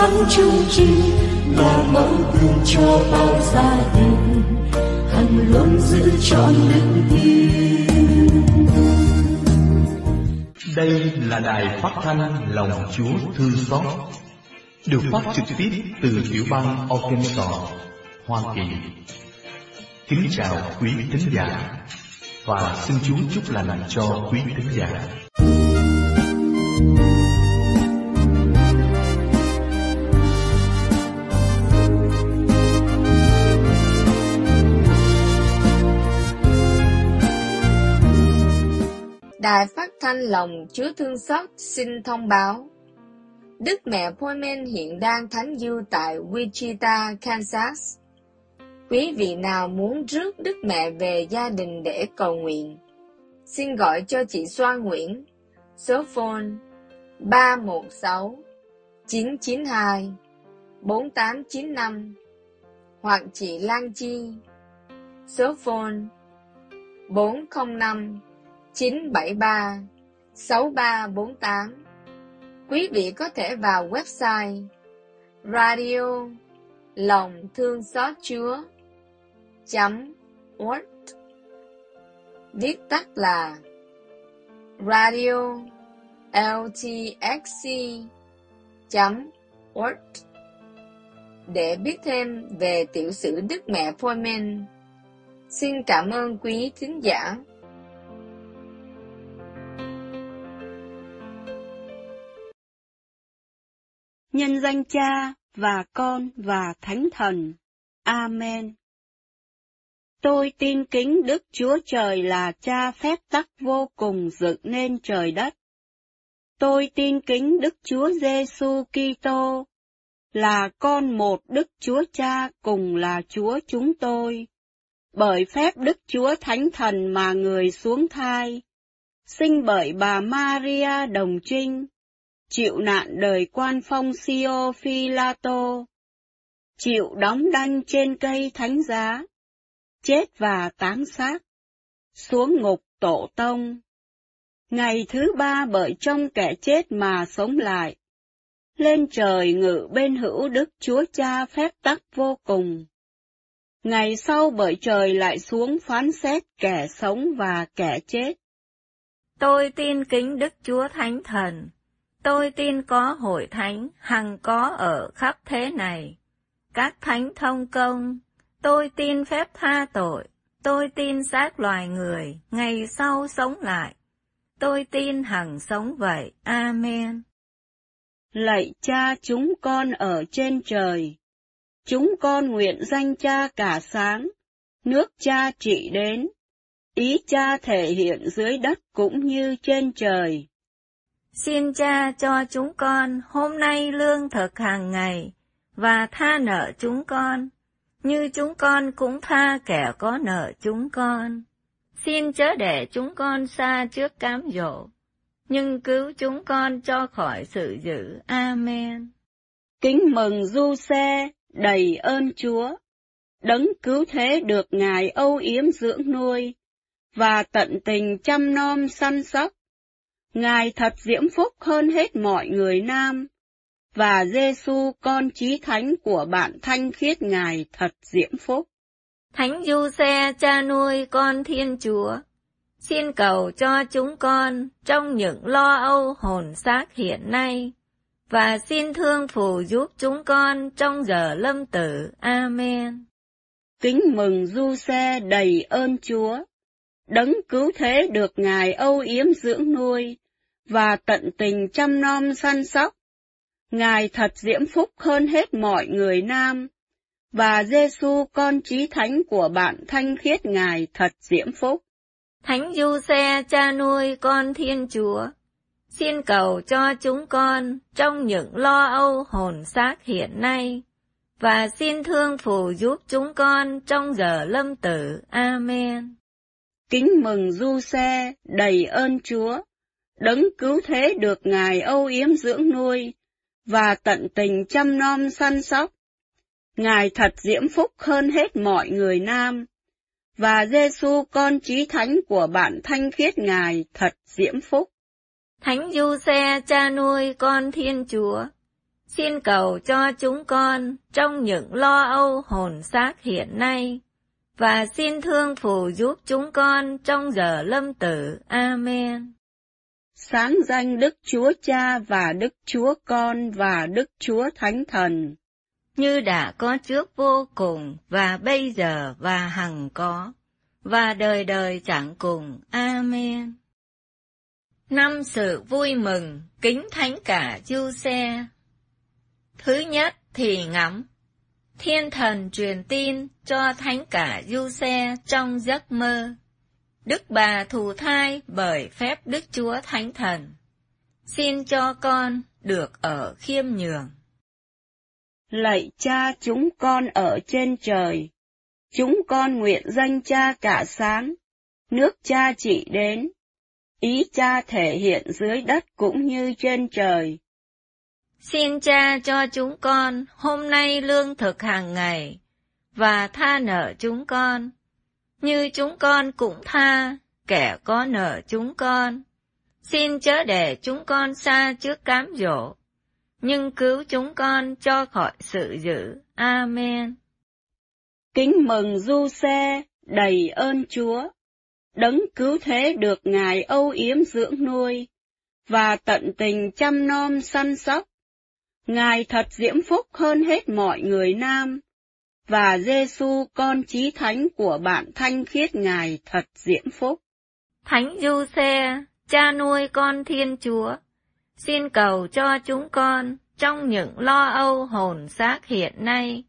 sống sắn chung chi là mẫu gương cho bao gia đình hằng luôn giữ trọn đức tin đây là đài phát thanh lòng Chúa thương xót, được phát trực tiếp từ tiểu bang Arkansas, Hoa Kỳ. Kính chào quý thính giả và xin Chúa chúc lành cho quý thính giả. Đài phát thanh lòng Chúa Thương Xót xin thông báo. Đức mẹ Poimen hiện đang thánh du tại Wichita, Kansas. Quý vị nào muốn rước Đức mẹ về gia đình để cầu nguyện, xin gọi cho chị Xoan Nguyễn, số phone 316 992 4895 hoặc chị Lan Chi, số phone 405 973 6348. Quý vị có thể vào website radio lòng thương xót Chúa chấm word viết tắt là radio ltxc chấm word để biết thêm về tiểu sử Đức Mẹ Poimen. Xin cảm ơn quý thính giả. Nhân danh Cha và Con và Thánh Thần. Amen. Tôi tin kính Đức Chúa Trời là Cha phép tắc vô cùng dựng nên trời đất. Tôi tin kính Đức Chúa Giêsu Kitô là con một Đức Chúa Cha cùng là Chúa chúng tôi. Bởi phép Đức Chúa Thánh Thần mà người xuống thai, sinh bởi bà Maria Đồng Trinh, chịu nạn đời quan phong Sio Philato, chịu đóng đanh trên cây thánh giá, chết và táng xác, xuống ngục tổ tông. Ngày thứ ba bởi trong kẻ chết mà sống lại, lên trời ngự bên hữu Đức Chúa Cha phép tắc vô cùng. Ngày sau bởi trời lại xuống phán xét kẻ sống và kẻ chết. Tôi tin kính Đức Chúa Thánh Thần Tôi tin có hội thánh hằng có ở khắp thế này. Các thánh thông công, tôi tin phép tha tội, tôi tin xác loài người, ngày sau sống lại. Tôi tin hằng sống vậy. Amen. Lạy cha chúng con ở trên trời, chúng con nguyện danh cha cả sáng, nước cha trị đến, ý cha thể hiện dưới đất cũng như trên trời. Xin cha cho chúng con hôm nay lương thực hàng ngày, và tha nợ chúng con, như chúng con cũng tha kẻ có nợ chúng con. Xin chớ để chúng con xa trước cám dỗ, nhưng cứu chúng con cho khỏi sự dữ. Amen. Kính mừng du xe, đầy ơn Chúa, đấng cứu thế được Ngài âu yếm dưỡng nuôi, và tận tình chăm nom săn sóc, Ngài thật diễm phúc hơn hết mọi người nam, và Giêsu con chí thánh của bạn thanh khiết Ngài thật diễm phúc. Thánh Du Xe cha nuôi con Thiên Chúa, xin cầu cho chúng con trong những lo âu hồn xác hiện nay, và xin thương phù giúp chúng con trong giờ lâm tử. Amen. Kính mừng Du Xe đầy ơn Chúa, đấng cứu thế được Ngài âu yếm dưỡng nuôi, và tận tình chăm nom săn sóc. Ngài thật diễm phúc hơn hết mọi người nam, và Giêsu con trí thánh của bạn thanh khiết Ngài thật diễm phúc. Thánh Du Xe cha nuôi con Thiên Chúa, xin cầu cho chúng con trong những lo âu hồn xác hiện nay, và xin thương phù giúp chúng con trong giờ lâm tử. Amen. Kính mừng Du Xe, đầy ơn Chúa, đấng cứu thế được Ngài âu yếm dưỡng nuôi, và tận tình chăm nom săn sóc. Ngài thật diễm phúc hơn hết mọi người nam, và Giêsu con chí thánh của bạn thanh khiết Ngài thật diễm phúc. Thánh Du Xe cha nuôi con Thiên Chúa, xin cầu cho chúng con trong những lo âu hồn xác hiện nay, và xin thương phù giúp chúng con trong giờ lâm tử. Amen. Sáng danh Đức Chúa Cha và Đức Chúa Con và Đức Chúa Thánh Thần. Như đã có trước vô cùng và bây giờ và hằng có, và đời đời chẳng cùng. Amen. Năm sự vui mừng, kính thánh cả du xe. Thứ nhất thì ngắm. Thiên thần truyền tin cho thánh cả du xe trong giấc mơ. Đức bà thù thai bởi phép Đức Chúa Thánh Thần. Xin cho con được ở khiêm nhường. Lạy cha chúng con ở trên trời, chúng con nguyện danh cha cả sáng, nước cha chỉ đến, ý cha thể hiện dưới đất cũng như trên trời. Xin cha cho chúng con hôm nay lương thực hàng ngày, và tha nợ chúng con, như chúng con cũng tha, kẻ có nợ chúng con. Xin chớ để chúng con xa trước cám dỗ, nhưng cứu chúng con cho khỏi sự dữ. Amen. Kính mừng du xe, đầy ơn Chúa, đấng cứu thế được Ngài âu yếm dưỡng nuôi, và tận tình chăm nom săn sóc. Ngài thật diễm phúc hơn hết mọi người nam, và Giêsu con chí thánh của bạn thanh khiết Ngài thật diễm phúc. Thánh Du Xe, cha nuôi con Thiên Chúa, xin cầu cho chúng con trong những lo âu hồn xác hiện nay,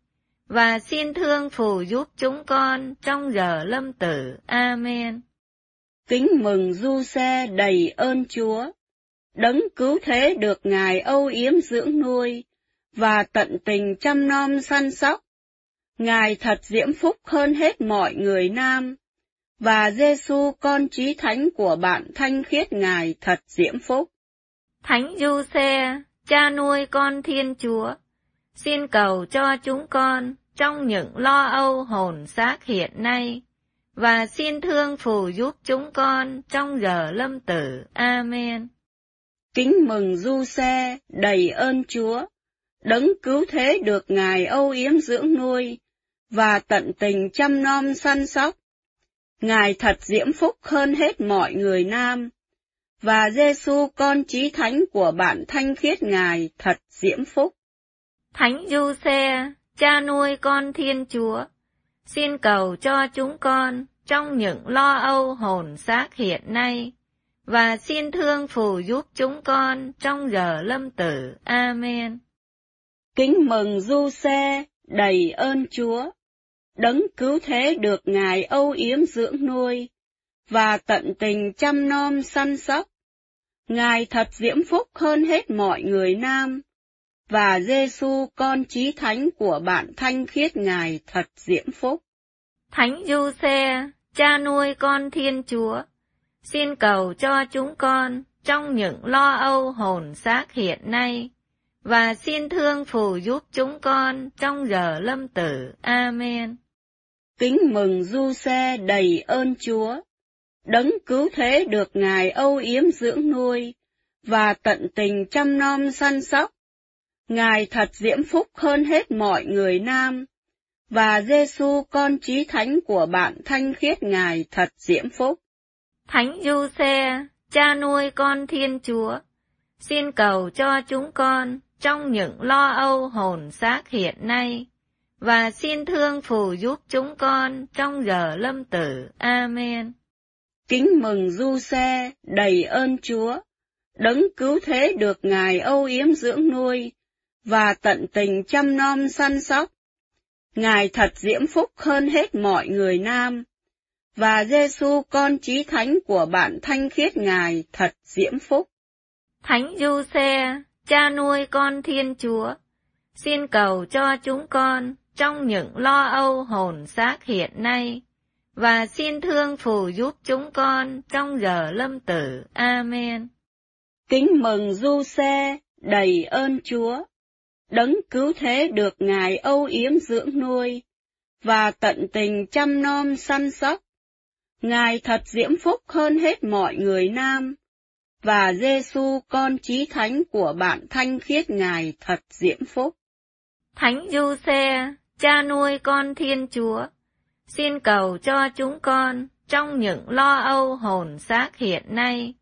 và xin thương phù giúp chúng con trong giờ lâm tử. Amen. Kính mừng Du Xe đầy ơn Chúa, đấng cứu thế được Ngài âu yếm dưỡng nuôi, và tận tình chăm nom săn sóc. Ngài thật diễm phúc hơn hết mọi người nam, và Giêsu con trí thánh của bạn thanh khiết Ngài thật diễm phúc. Thánh Du Xe, cha nuôi con Thiên Chúa, xin cầu cho chúng con trong những lo âu hồn xác hiện nay, và xin thương phù giúp chúng con trong giờ lâm tử. Amen. Kính mừng Du Xe, đầy ơn Chúa, đấng cứu thế được Ngài âu yếm dưỡng nuôi, và tận tình chăm nom săn sóc. Ngài thật diễm phúc hơn hết mọi người nam, và Giêsu con trí thánh của bạn thanh khiết Ngài thật diễm phúc. Thánh Du Xe, cha nuôi con Thiên Chúa, xin cầu cho chúng con trong những lo âu hồn xác hiện nay, và xin thương phù giúp chúng con trong giờ lâm tử. Amen. Kính mừng Du Xe, đầy ơn Chúa, đấng cứu thế được Ngài âu yếm dưỡng nuôi, và tận tình chăm nom săn sóc. Ngài thật diễm phúc hơn hết mọi người nam, và Giêsu con chí thánh của bạn thanh khiết Ngài thật diễm phúc. Thánh Du Xe, cha nuôi con Thiên Chúa, xin cầu cho chúng con trong những lo âu hồn xác hiện nay, và xin thương phù giúp chúng con trong giờ lâm tử. Amen. Kính mừng Du Xe đầy ơn Chúa, đấng cứu thế được Ngài âu yếm dưỡng nuôi, và tận tình chăm nom săn sóc. Ngài thật diễm phúc hơn hết mọi người nam, và Giêsu con trí thánh của bạn thanh khiết Ngài thật diễm phúc. Thánh Du Xe, cha nuôi con Thiên Chúa, xin cầu cho chúng con trong những lo âu hồn xác hiện nay, và xin thương phù giúp chúng con trong giờ lâm tử. Amen. Kính mừng Du Xe, đầy ơn Chúa, đấng cứu thế được Ngài âu yếm dưỡng nuôi, và tận tình chăm nom săn sóc. Ngài thật diễm phúc hơn hết mọi người nam, và Giêsu con chí thánh của bạn thanh khiết Ngài thật diễm phúc. Thánh Du Xe, cha nuôi con Thiên Chúa, xin cầu cho chúng con trong những lo âu hồn xác hiện nay, và xin thương phù giúp chúng con trong giờ lâm tử. Amen. Kính mừng Du Xe, đầy ơn Chúa, đấng cứu thế được Ngài âu yếm dưỡng nuôi, và tận tình chăm nom săn sóc. Ngài thật diễm phúc hơn hết mọi người nam, và Giêsu con chí thánh của bạn thanh khiết Ngài thật diễm phúc. Thánh Du Xe, cha nuôi con Thiên Chúa, xin cầu cho chúng con trong những lo âu hồn xác hiện nay,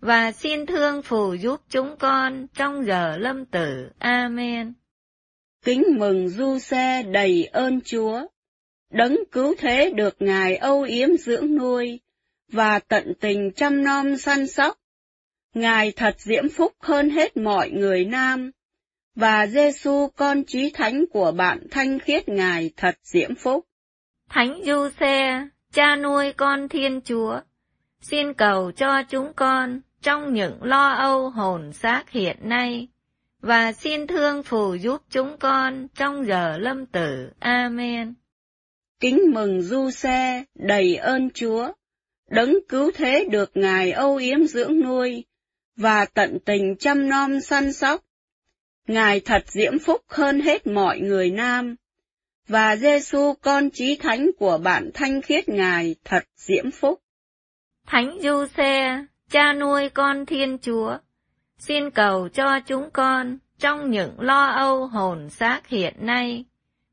và xin thương phù giúp chúng con trong giờ lâm tử. Amen. Kính mừng Du Xe đầy ơn Chúa, đấng cứu thế được Ngài âu yếm dưỡng nuôi, và tận tình chăm nom săn sóc. Ngài thật diễm phúc hơn hết mọi người nam, và Giêsu con chí thánh của bạn thanh khiết Ngài thật diễm phúc. Thánh Du Xe, cha nuôi con Thiên Chúa, xin cầu cho chúng con trong những lo âu hồn xác hiện nay, và xin thương phù giúp chúng con trong giờ lâm tử. Amen. Kính mừng Du Xe, đầy ơn Chúa, đấng cứu thế được Ngài âu yếm dưỡng nuôi, và tận tình chăm nom săn sóc. Ngài thật diễm phúc hơn hết mọi người nam, và Giêsu con chí thánh của bạn thanh khiết Ngài thật diễm phúc. Thánh Du Xe, cha nuôi con Thiên Chúa, xin cầu cho chúng con trong những lo âu hồn xác hiện nay,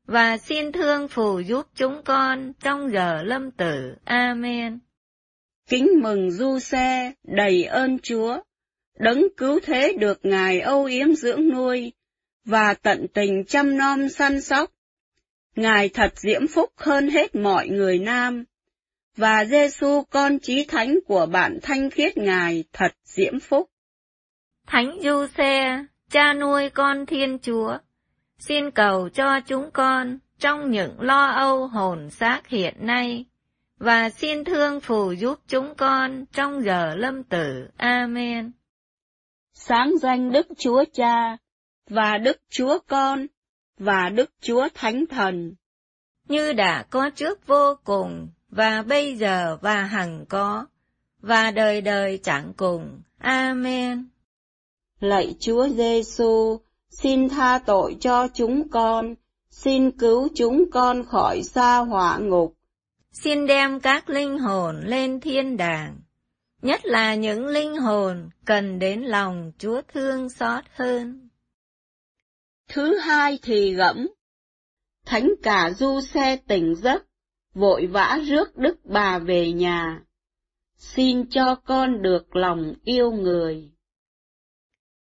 và xin thương phù giúp chúng con trong giờ lâm tử. Amen. Kính mừng Du Xe, đầy ơn Chúa, đấng cứu thế được Ngài âu yếm dưỡng nuôi, và tận tình chăm nom săn sóc. Ngài thật diễm phúc hơn hết mọi người nam, và Giêsu con chí thánh của bạn thanh khiết Ngài thật diễm phúc. Thánh Du Xe, cha nuôi con Thiên Chúa, xin cầu cho chúng con trong những lo âu hồn xác hiện nay, và xin thương phù giúp chúng con trong giờ lâm tử. Amen. Sáng danh Đức Chúa Cha, và Đức Chúa Con, và Đức Chúa Thánh Thần. Như đã có trước vô cùng, và bây giờ và hằng có, và đời đời chẳng cùng. Amen. Lạy Chúa Giêsu, xin tha tội cho chúng con, xin cứu chúng con khỏi xa hỏa ngục. Xin đem các linh hồn lên thiên đàng, nhất là những linh hồn cần đến lòng Chúa thương xót hơn. Thứ hai thì gẫm, thánh cả du xe tỉnh giấc, vội vã rước đức bà về nhà. Xin cho con được lòng yêu người.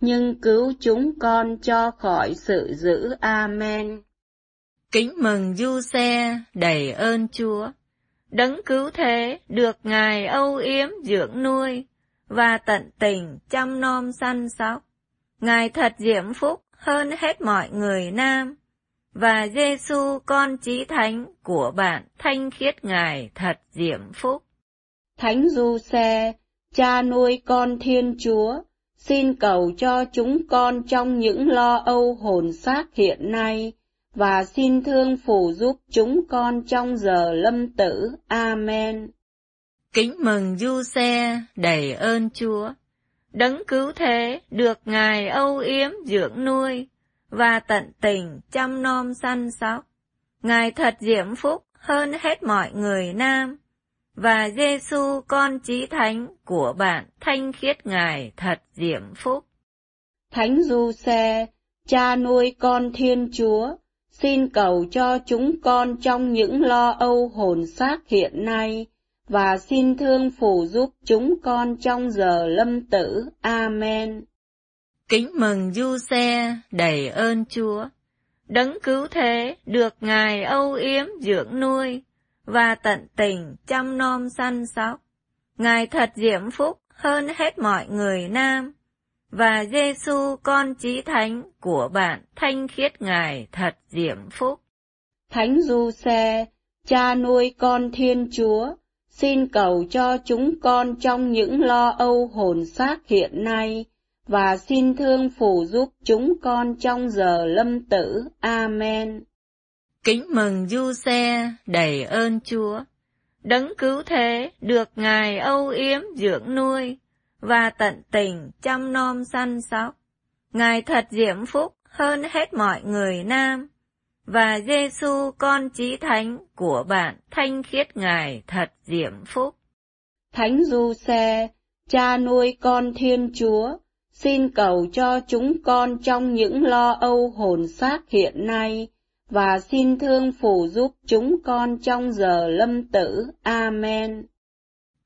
nhưng cứu chúng con cho khỏi sự dữ. Amen. Kính mừng Du Xe, đầy ơn Chúa. Đấng cứu thế, được Ngài âu yếm dưỡng nuôi, và tận tình chăm nom săn sóc. Ngài thật diễm phúc hơn hết mọi người nam, và Giêsu con chí thánh của bạn thanh khiết Ngài thật diễm phúc. Thánh Du Xe, cha nuôi con Thiên Chúa, xin cầu cho chúng con trong những lo âu hồn xác hiện nay, và xin thương phù giúp chúng con trong giờ lâm tử. Amen. Kính mừng Du Xe, đầy ơn Chúa. Đấng cứu thế, được Ngài âu yếm dưỡng nuôi, và tận tình chăm nom săn sóc. Ngài thật diễm phúc hơn hết mọi người nam, và Giêsu con chí thánh của bạn thanh khiết Ngài thật diễm phúc. Thánh Du Xe, cha nuôi con Thiên Chúa, xin cầu cho chúng con trong những lo âu hồn xác hiện nay, và xin thương phù giúp chúng con trong giờ lâm tử. Amen. Kính mừng Du Xe, đầy ơn Chúa. Đấng cứu thế, được Ngài âu yếm dưỡng nuôi, và tận tình chăm nom săn sóc. Ngài thật diễm phúc hơn hết mọi người nam, và Giêsu con chí thánh của bạn thanh khiết Ngài thật diễm phúc. Thánh Du Xe, cha nuôi con Thiên Chúa, xin cầu cho chúng con trong những lo âu hồn xác hiện nay, và xin thương phù giúp chúng con trong giờ lâm tử. Amen. Kính mừng Du Xe, đầy ơn Chúa. Đấng cứu thế được Ngài âu yếm dưỡng nuôi, và tận tình chăm nom săn sóc. Ngài thật diễm phúc hơn hết mọi người nam, và Giêsu con chí thánh của bạn thanh khiết Ngài thật diễm phúc. Thánh Du Xe, cha nuôi con Thiên Chúa, xin cầu cho chúng con trong những lo âu hồn xác hiện nay, và xin thương phù giúp chúng con trong giờ lâm tử. Amen.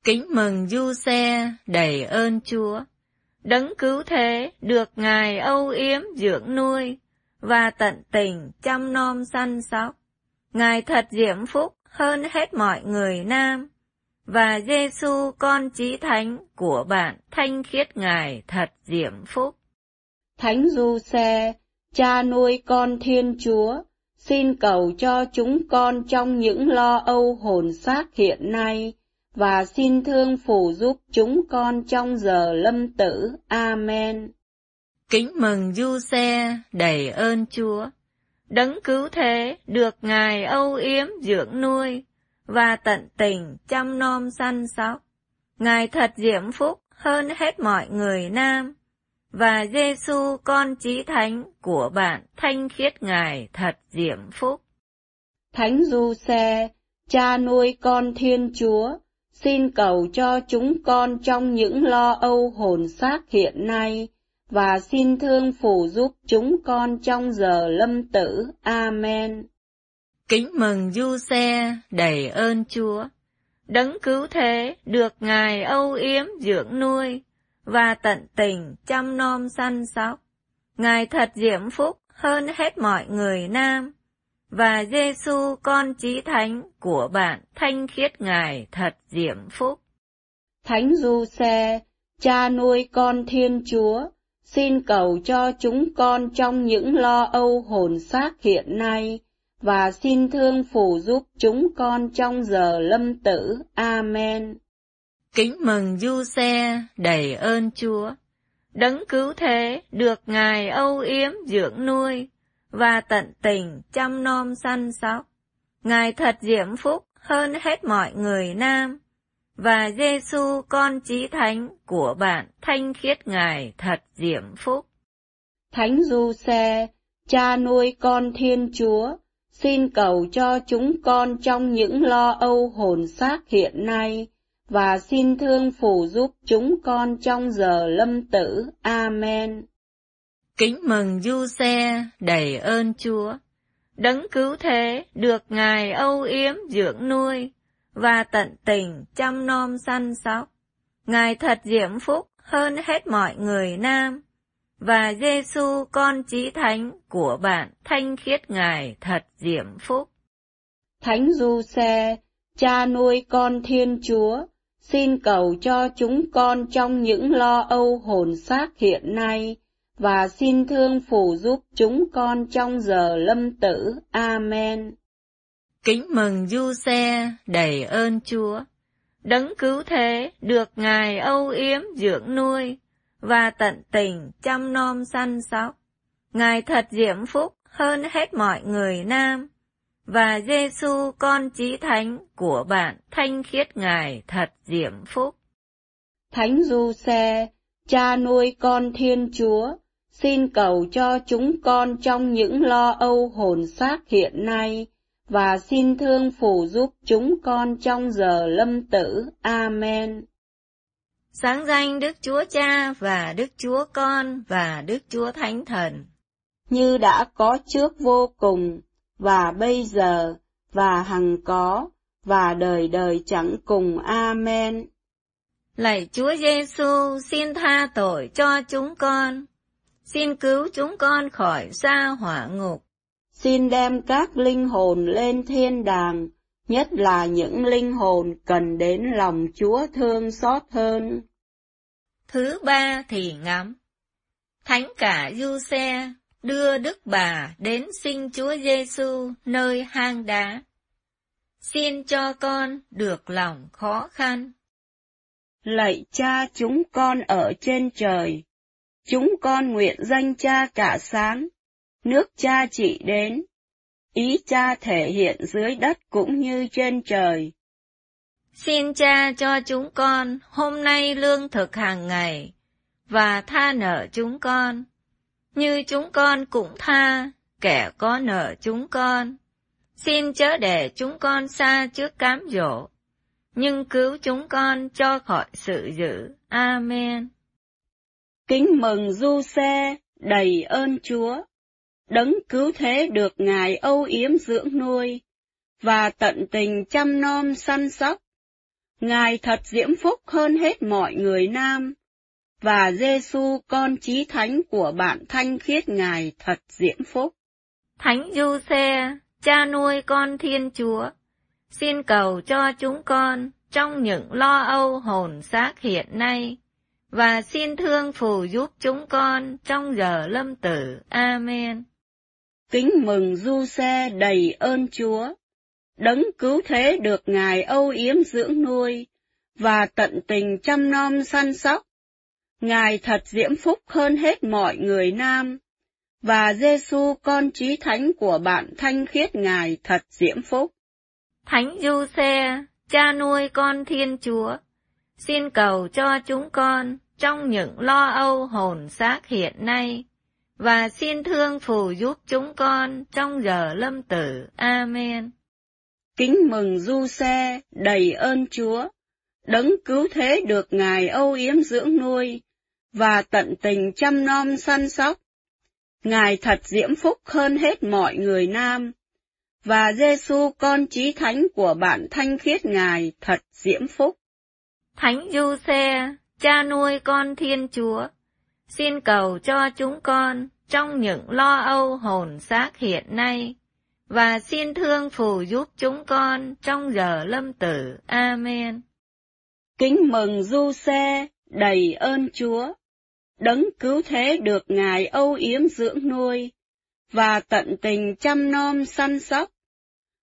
Kính mừng Du Xe, đầy ơn Chúa. Đấng cứu thế được Ngài âu yếm dưỡng nuôi, và tận tình chăm nom săn sóc. Ngài thật diễm phúc hơn hết mọi người nam, và Giêsu con chí thánh của bạn thanh khiết Ngài thật diễm phúc. Thánh Du Xe, cha nuôi con Thiên Chúa, xin cầu cho chúng con trong những lo âu hồn xác hiện nay, và xin thương phù giúp chúng con trong giờ lâm tử. Amen. Kính mừng Du Xe, đầy ơn Chúa. Đấng cứu thế được Ngài âu yếm dưỡng nuôi, và tận tình chăm nom săn sóc. Ngài thật diễm phúc hơn hết mọi người nam, và Giêsu con chí thánh của bạn thanh khiết Ngài thật diễm phúc. Thánh Du Xe, cha nuôi con Thiên Chúa, xin cầu cho chúng con trong những lo âu hồn xác hiện nay, và xin thương phù giúp chúng con trong giờ lâm tử. Amen. Kính mừng Du Xe, đầy ơn Chúa. Đấng cứu thế được Ngài âu yếm dưỡng nuôi, và tận tình chăm nom săn sóc. Ngài thật diễm phúc hơn hết mọi người nam, và Giêsu con chí thánh của bạn thanh khiết Ngài thật diễm phúc. Thánh Du Xe, cha nuôi con Thiên Chúa, xin cầu cho chúng con trong những lo âu hồn xác hiện nay, và xin thương phù giúp chúng con trong giờ lâm tử. Amen. Kính mừng Du Xe, đầy ơn Chúa. Đấng cứu thế được Ngài âu yếm dưỡng nuôi, và tận tình chăm nom săn sóc. Ngài thật diễm phúc hơn hết mọi người nam, và Giêsu con chí thánh của bạn thanh khiết Ngài thật diễm phúc. Thánh Du Xe, cha nuôi con Thiên Chúa, xin cầu cho chúng con trong những lo âu hồn xác hiện nay, và xin thương phù giúp chúng con trong giờ lâm tử. Amen. Kính mừng Du Xe, đầy ơn Chúa. Đấng cứu thế được Ngài âu yếm dưỡng nuôi, và tận tình chăm nom săn sóc. Ngài thật diễm phúc hơn hết mọi người nam, và Giêsu con chí thánh của bạn thanh khiết Ngài thật diễm phúc. Thánh Du Xe, cha nuôi con Thiên Chúa, xin cầu cho chúng con trong những lo âu hồn xác hiện nay, và xin thương phù giúp chúng con trong giờ lâm tử. Amen. Kính mừng Du Xe, đầy ơn Chúa. Đấng cứu thế được Ngài âu yếm dưỡng nuôi, và tận tình chăm nom săn sóc. Ngài thật diễm phúc hơn hết mọi người nam, và Giêsu con chí thánh của bạn thanh khiết Ngài thật diễm phúc. Thánh Du Xe, cha nuôi con Thiên Chúa, xin cầu cho chúng con trong những lo âu hồn xác hiện nay, và xin thương phù giúp chúng con trong giờ lâm tử. Amen. Sáng danh Đức Chúa Cha và Đức Chúa Con và Đức Chúa Thánh Thần. Như đã có trước vô cùng, và bây giờ, và hằng có, và đời đời chẳng cùng. Amen. Lạy Chúa Giêsu, xin tha tội cho chúng con. Xin cứu chúng con khỏi xa hỏa ngục. Xin đem các linh hồn lên thiên đàng, nhất là những linh hồn cần đến lòng Chúa thương xót hơn. Thứ ba thì ngắm. Thánh cả du xe, đưa Đức Bà đến sinh Chúa Giêsu nơi hang đá. Xin cho con được lòng khó khăn. Lạy cha chúng con ở trên trời, chúng con nguyện danh cha cả sáng, nước cha trị đến, ý cha thể hiện dưới đất cũng như trên trời. Xin cha cho chúng con hôm nay lương thực hàng ngày, và tha nợ chúng con, như chúng con cũng tha, kẻ có nợ chúng con. Xin chớ để chúng con xa trước cám dỗ, nhưng cứu chúng con cho khỏi sự dữ. Amen. Kính mừng du xe, đầy ơn Chúa, đấng cứu thế được Ngài âu yếm dưỡng nuôi, và tận tình chăm nom săn sóc. Ngài thật diễm phúc hơn hết mọi người nam, và Giêsu con chí thánh của bạn thanh khiết Ngài thật diễm phúc. Thánh Du Xe, cha nuôi con Thiên Chúa, xin cầu cho chúng con trong những lo âu hồn xác hiện nay, và xin thương phù giúp chúng con trong giờ lâm tử. Amen. Kính mừng Du Xe đầy ơn Chúa, đấng cứu thế được Ngài âu yếm dưỡng nuôi, và tận tình chăm nom săn sóc, Ngài thật diễm phúc hơn hết mọi người nam, và Giêsu con trí thánh của bạn thanh khiết Ngài thật diễm phúc. Thánh Du Xe, cha nuôi con Thiên Chúa, xin cầu cho chúng con trong những lo âu hồn xác hiện nay, và xin thương phù giúp chúng con trong giờ lâm tử. Amen. Kính mừng Du Xe, đầy ơn Chúa, đấng cứu thế được Ngài âu yếm dưỡng nuôi, và tận tình chăm nom săn sóc. Ngài thật diễm phúc hơn hết mọi người nam, và Giêsu con chí thánh của bạn thanh khiết Ngài thật diễm phúc. Thánh Du Xe, cha nuôi con Thiên Chúa, xin cầu cho chúng con trong những lo âu hồn xác hiện nay, và xin thương phù giúp chúng con trong giờ lâm tử. Amen. Kính mừng Du Xe, đầy ơn Chúa, đấng cứu thế được Ngài âu yếm dưỡng nuôi, và tận tình chăm nom săn sóc.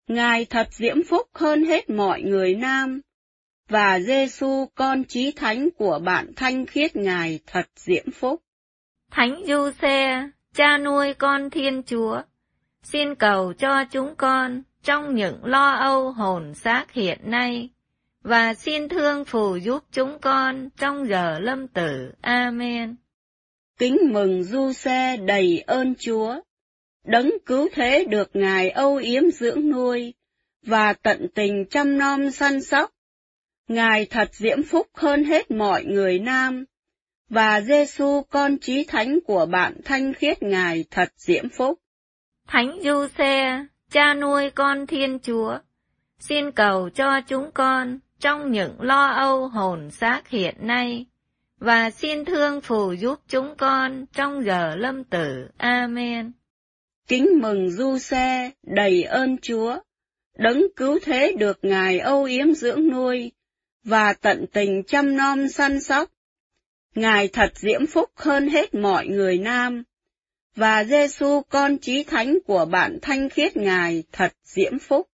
Ngài thật diễm phúc hơn hết mọi người nam, và Giêsu con chí thánh của bạn thanh khiết Ngài thật diễm phúc. Thánh Du Xe, cha nuôi con Thiên Chúa, xin cầu cho chúng con trong những lo âu hồn xác hiện nay, và xin thương phù giúp chúng con trong giờ lâm tử. Amen. Kính mừng du xe đầy ơn Chúa, đấng cứu thế được Ngài âu yếm dưỡng nuôi, và tận tình chăm nom săn sóc. Ngài thật diễm phúc hơn hết mọi người nam, và Giêsu con trí thánh của bạn thanh khiết Ngài thật diễm phúc. Thánh Du Xe, cha nuôi con Thiên Chúa, xin cầu cho chúng con trong những lo âu hồn xác hiện nay, và xin thương phù giúp chúng con trong giờ lâm tử. Amen. Kính mừng Du Xe, đầy ơn Chúa, đấng cứu thế được Ngài âu yếm dưỡng nuôi, và tận tình chăm nom săn sóc. Ngài thật diễm phúc hơn hết mọi người nam, và Giêsu con chí thánh của bạn thanh khiết Ngài thật diễm phúc.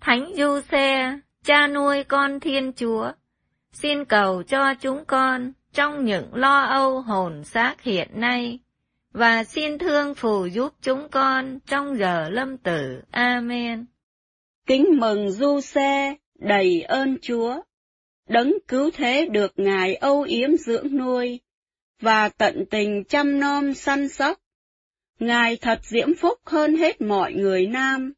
Thánh Du Xe, cha nuôi con Thiên Chúa, xin cầu cho chúng con trong những lo âu hồn xác hiện nay, và xin thương phù giúp chúng con trong giờ lâm tử. Amen. Kính mừng Du Xe, đầy ơn Chúa, đấng cứu thế được Ngài âu yếm dưỡng nuôi, và tận tình chăm nom săn sóc. Ngài thật diễm phúc hơn hết mọi người nam,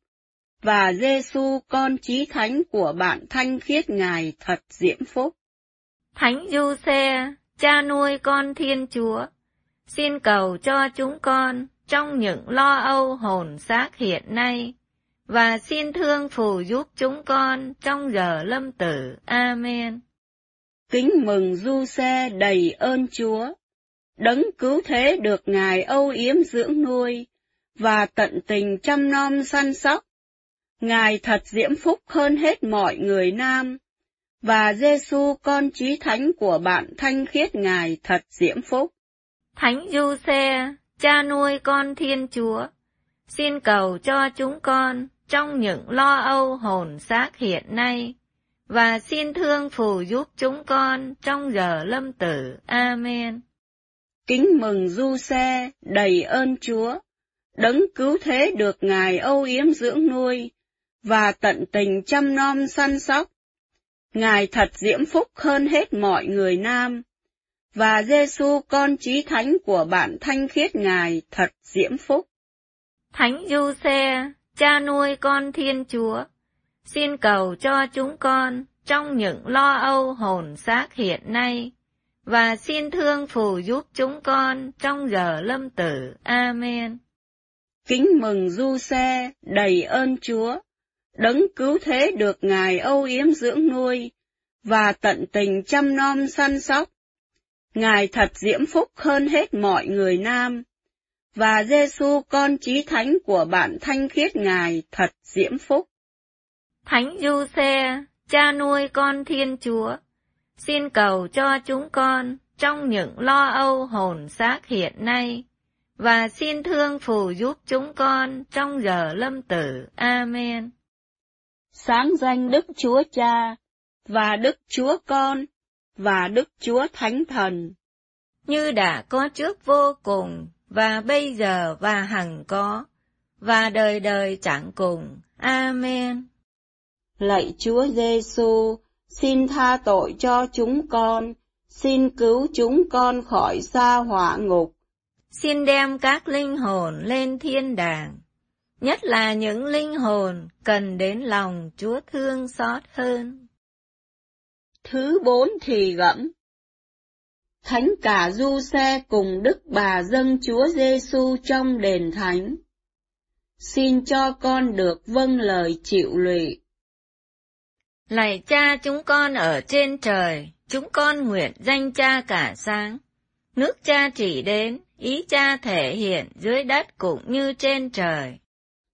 và Giêsu con chí thánh của bạn thanh khiết Ngài thật diễm phúc. Thánh Du Xe, cha nuôi con Thiên Chúa, xin cầu cho chúng con trong những lo âu hồn xác hiện nay, và xin thương phù giúp chúng con trong giờ lâm tử. Amen. Kính mừng Du Xe đầy ơn Chúa, đấng cứu thế được Ngài âu yếm dưỡng nuôi, và tận tình chăm nom săn sóc. Ngài thật diễm phúc hơn hết mọi người nam, và Giêsu con chí thánh của bạn thanh khiết Ngài thật diễm phúc. Thánh Du Xe, cha nuôi con Thiên Chúa, xin cầu cho chúng con trong những lo âu hồn xác hiện nay, và xin thương phù giúp chúng con trong giờ lâm tử. Amen. Kính mừng du xe, đầy ơn Chúa, đấng cứu thế được Ngài âu yếm dưỡng nuôi, và tận tình chăm nom săn sóc. Ngài thật diễm phúc hơn hết mọi người nam, và Giêsu con chí thánh của bạn thanh khiết Ngài thật diễm phúc. Thánh Du Xe, cha nuôi con Thiên Chúa, xin cầu cho chúng con trong những lo âu hồn xác hiện nay, và xin thương phù giúp chúng con trong giờ lâm tử. Amen. Kính mừng Du Xe, đầy ơn Chúa, đấng cứu thế được Ngài âu yếm dưỡng nuôi, và tận tình chăm nom săn sóc. Ngài thật diễm phúc hơn hết mọi người nam, và Giêsu con chí thánh của bạn thanh khiết Ngài thật diễm phúc. Thánh Du Xe, cha nuôi con Thiên Chúa, xin cầu cho chúng con trong những lo âu hồn xác hiện nay, và xin thương phù giúp chúng con trong giờ lâm tử. Amen. Sáng danh Đức Chúa Cha, và Đức Chúa Con, và Đức Chúa Thánh Thần. Như đã có trước vô cùng, và bây giờ và hằng có, và đời đời chẳng cùng. Amen. Lạy Chúa Giêsu, xin tha tội cho chúng con, xin cứu chúng con khỏi xa hỏa ngục. Xin đem các linh hồn lên thiên đàng, nhất là những linh hồn cần đến lòng Chúa thương xót hơn. Thứ bốn thì gẫm Thánh cả du xe cùng Đức Bà dâng Chúa Giêsu trong đền thánh. Xin cho con được vâng lời chịu lụy. Lạy cha chúng con ở trên trời, chúng con nguyện danh cha cả sáng. Nước cha chỉ đến, ý cha thể hiện dưới đất cũng như trên trời.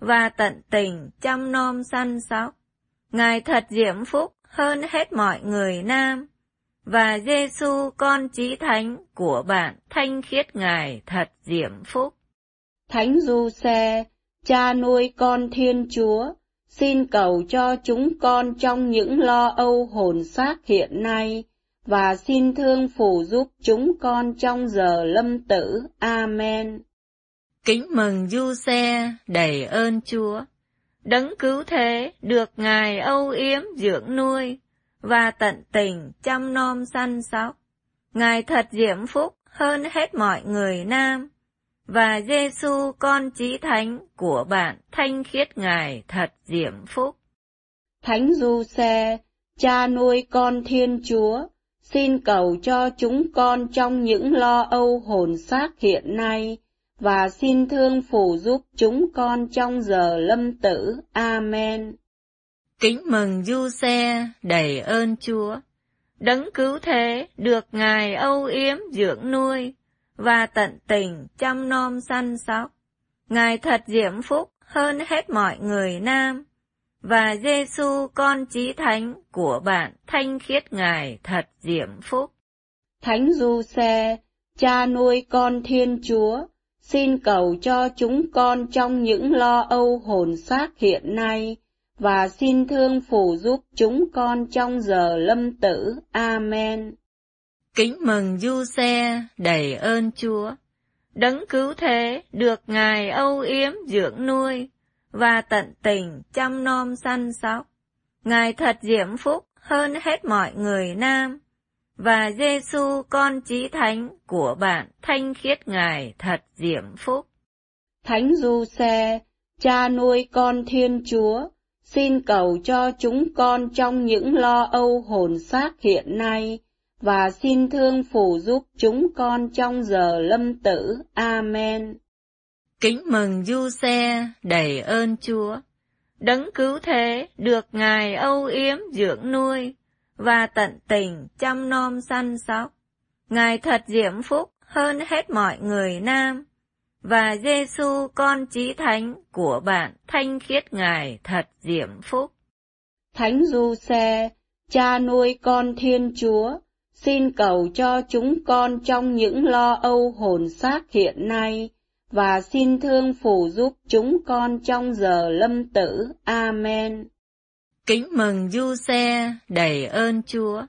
và tận tình chăm nom săn sóc. Ngài thật diễm phúc hơn hết mọi người nam, và Giêsu con chí thánh của bạn thanh khiết Ngài thật diễm phúc. Thánh Du Xe, cha nuôi con Thiên Chúa, xin cầu cho chúng con trong những lo âu hồn xác hiện nay, và xin thương phù giúp chúng con trong giờ lâm tử. Amen. Kính mừng Du Xe, đầy ơn Chúa. Đấng cứu thế, được Ngài âu yếm dưỡng nuôi, và tận tình chăm nom săn sóc. Ngài thật diễm phúc hơn hết mọi người nam, và Giêsu con chí thánh của bạn thanh khiết Ngài thật diễm phúc. Thánh Du Xe, cha nuôi con Thiên Chúa, xin cầu cho chúng con trong những lo âu hồn xác hiện nay, và xin thương phù giúp chúng con trong giờ lâm tử. Amen. Kính mừng Du Xe, đầy ơn Chúa. Đấng cứu thế, được Ngài âu yếm dưỡng nuôi, và tận tình chăm nom săn sóc. Ngài thật diễm phúc hơn hết mọi người nam, và Giêsu con chí thánh của bạn thanh khiết Ngài thật diễm phúc. Thánh Du Xe, cha nuôi con Thiên Chúa, xin cầu cho chúng con trong những lo âu hồn xác hiện nay, và xin thương phù giúp chúng con trong giờ lâm tử. Amen. Kính mừng Du Xe, đầy ơn Chúa. Đấng cứu thế, được Ngài âu yếm dưỡng nuôi, và tận tình chăm nom săn sóc. Ngài thật diễm phúc hơn hết mọi người nam, và Giêsu con chí thánh của bạn thanh khiết Ngài thật diễm phúc. Thánh Du Xe, cha nuôi con Thiên Chúa, xin cầu cho chúng con trong những lo âu hồn xác hiện nay, và xin thương phù giúp chúng con trong giờ lâm tử. Amen. Kính mừng du xe đầy ơn Chúa. Đấng cứu thế được Ngài âu yếm dưỡng nuôi và tận tình chăm nom săn sóc. Ngài thật diễm phúc hơn hết mọi người nam và Giêsu con chí thánh của bạn thanh khiết Ngài thật diễm phúc. Thánh Du Xe, cha nuôi con Thiên Chúa, xin cầu cho chúng con trong những lo âu hồn xác hiện nay, và xin thương phù giúp chúng con trong giờ lâm tử. Amen. Kính mừng Du Xe, đầy ơn Chúa.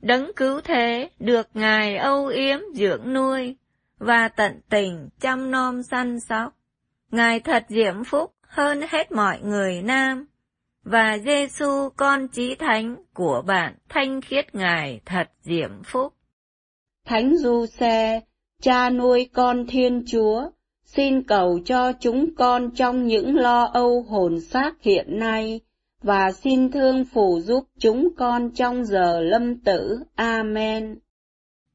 Đấng cứu thế được Ngài âu yếm dưỡng nuôi, và tận tình chăm nom săn sóc. Ngài thật diễm phúc hơn hết mọi người nam, và Giêsu con chí thánh của bạn thanh khiết Ngài thật diễm phúc. Thánh Du Xe, cha nuôi con Thiên Chúa, xin cầu cho chúng con trong những lo âu hồn xác hiện nay, và xin thương phù giúp chúng con trong giờ lâm tử. Amen.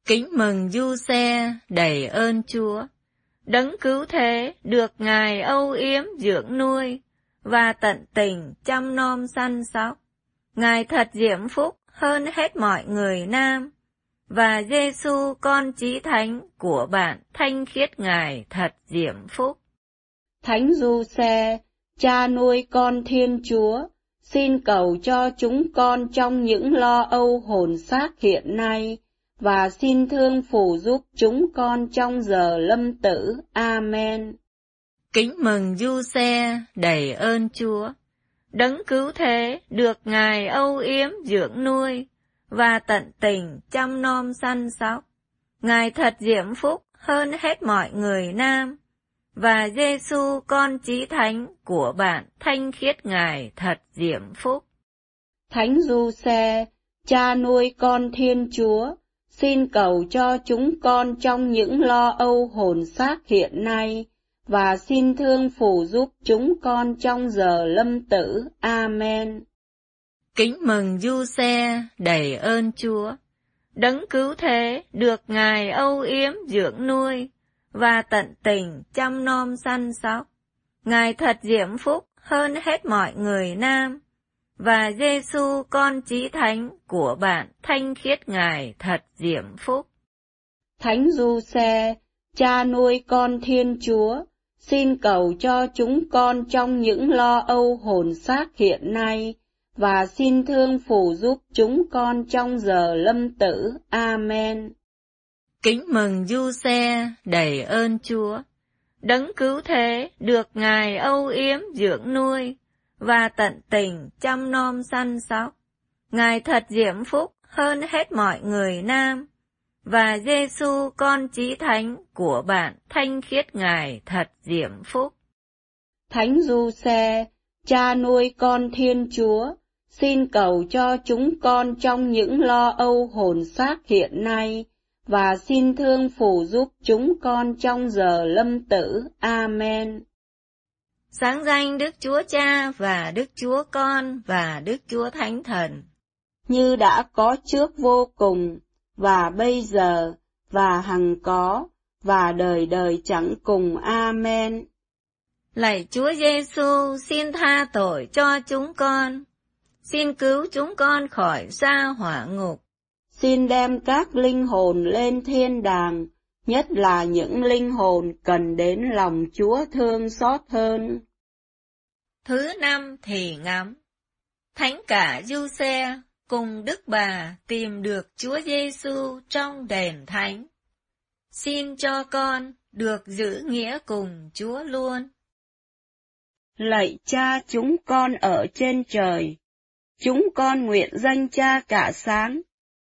Kính mừng Du Xe, đầy ơn Chúa. Đấng cứu thế được Ngài âu yếm dưỡng nuôi, và tận tình chăm nom săn sóc. Ngài thật diễm phúc hơn hết mọi người nam, và Giêsu con chí thánh của bạn thanh khiết Ngài thật diễm phúc. Thánh Du Xe, cha nuôi con Thiên Chúa, xin cầu cho chúng con trong những lo âu hồn xác hiện nay, và xin thương phù giúp chúng con trong giờ lâm tử. Amen. Kính mừng Du Xe, đầy ơn Chúa. Đấng cứu thế được Ngài âu yếm dưỡng nuôi, và tận tình chăm nom săn sóc. Ngài thật diễm phúc hơn hết mọi người nam, và Giêsu con chí thánh của bạn thanh khiết Ngài thật diễm phúc. Thánh Du Xe, cha nuôi con Thiên Chúa, xin cầu cho chúng con trong những lo âu hồn xác hiện nay, và xin thương phù giúp chúng con trong giờ lâm tử. Amen. Kính mừng Du Xe, đầy ơn Chúa. Đấng cứu thế được Ngài âu yếm dưỡng nuôi, và tận tình chăm nom săn sóc. Ngài thật diễm phúc hơn hết mọi người nam, và Giêsu con chí thánh của bạn thanh khiết Ngài thật diễm phúc. Thánh Du Xe, cha nuôi con Thiên Chúa, xin cầu cho chúng con trong những lo âu hồn xác hiện nay, và xin thương phù giúp chúng con trong giờ lâm tử. Amen. Kính mừng Du Xe, đầy ơn Chúa. Đấng cứu thế được Ngài âu yếm dưỡng nuôi, và tận tình chăm nom săn sóc. Ngài thật diễm phúc hơn hết mọi người nam, và Giêsu con chí thánh của bạn thanh khiết Ngài thật diễm phúc. Thánh Du Xe, cha nuôi con Thiên Chúa, xin cầu cho chúng con trong những lo âu hồn xác hiện nay, và xin thương phù giúp chúng con trong giờ lâm tử. Amen. Sáng danh Đức Chúa Cha và Đức Chúa Con và Đức Chúa Thánh Thần. Như đã có trước vô cùng, và bây giờ, và hằng có, và đời đời chẳng cùng. Amen. Lạy Chúa Giêsu, xin tha tội cho chúng con. Xin cứu chúng con khỏi xa hỏa ngục. Xin đem các linh hồn lên thiên đàng, nhất là những linh hồn cần đến lòng Chúa thương xót hơn. Thứ năm thì ngắm. Thánh cả Du Xe cùng Đức Bà tìm được Chúa Giêsu trong đền thánh. Xin cho con được giữ nghĩa cùng Chúa luôn. Lạy cha chúng con ở trên trời, chúng con nguyện danh cha cả sáng,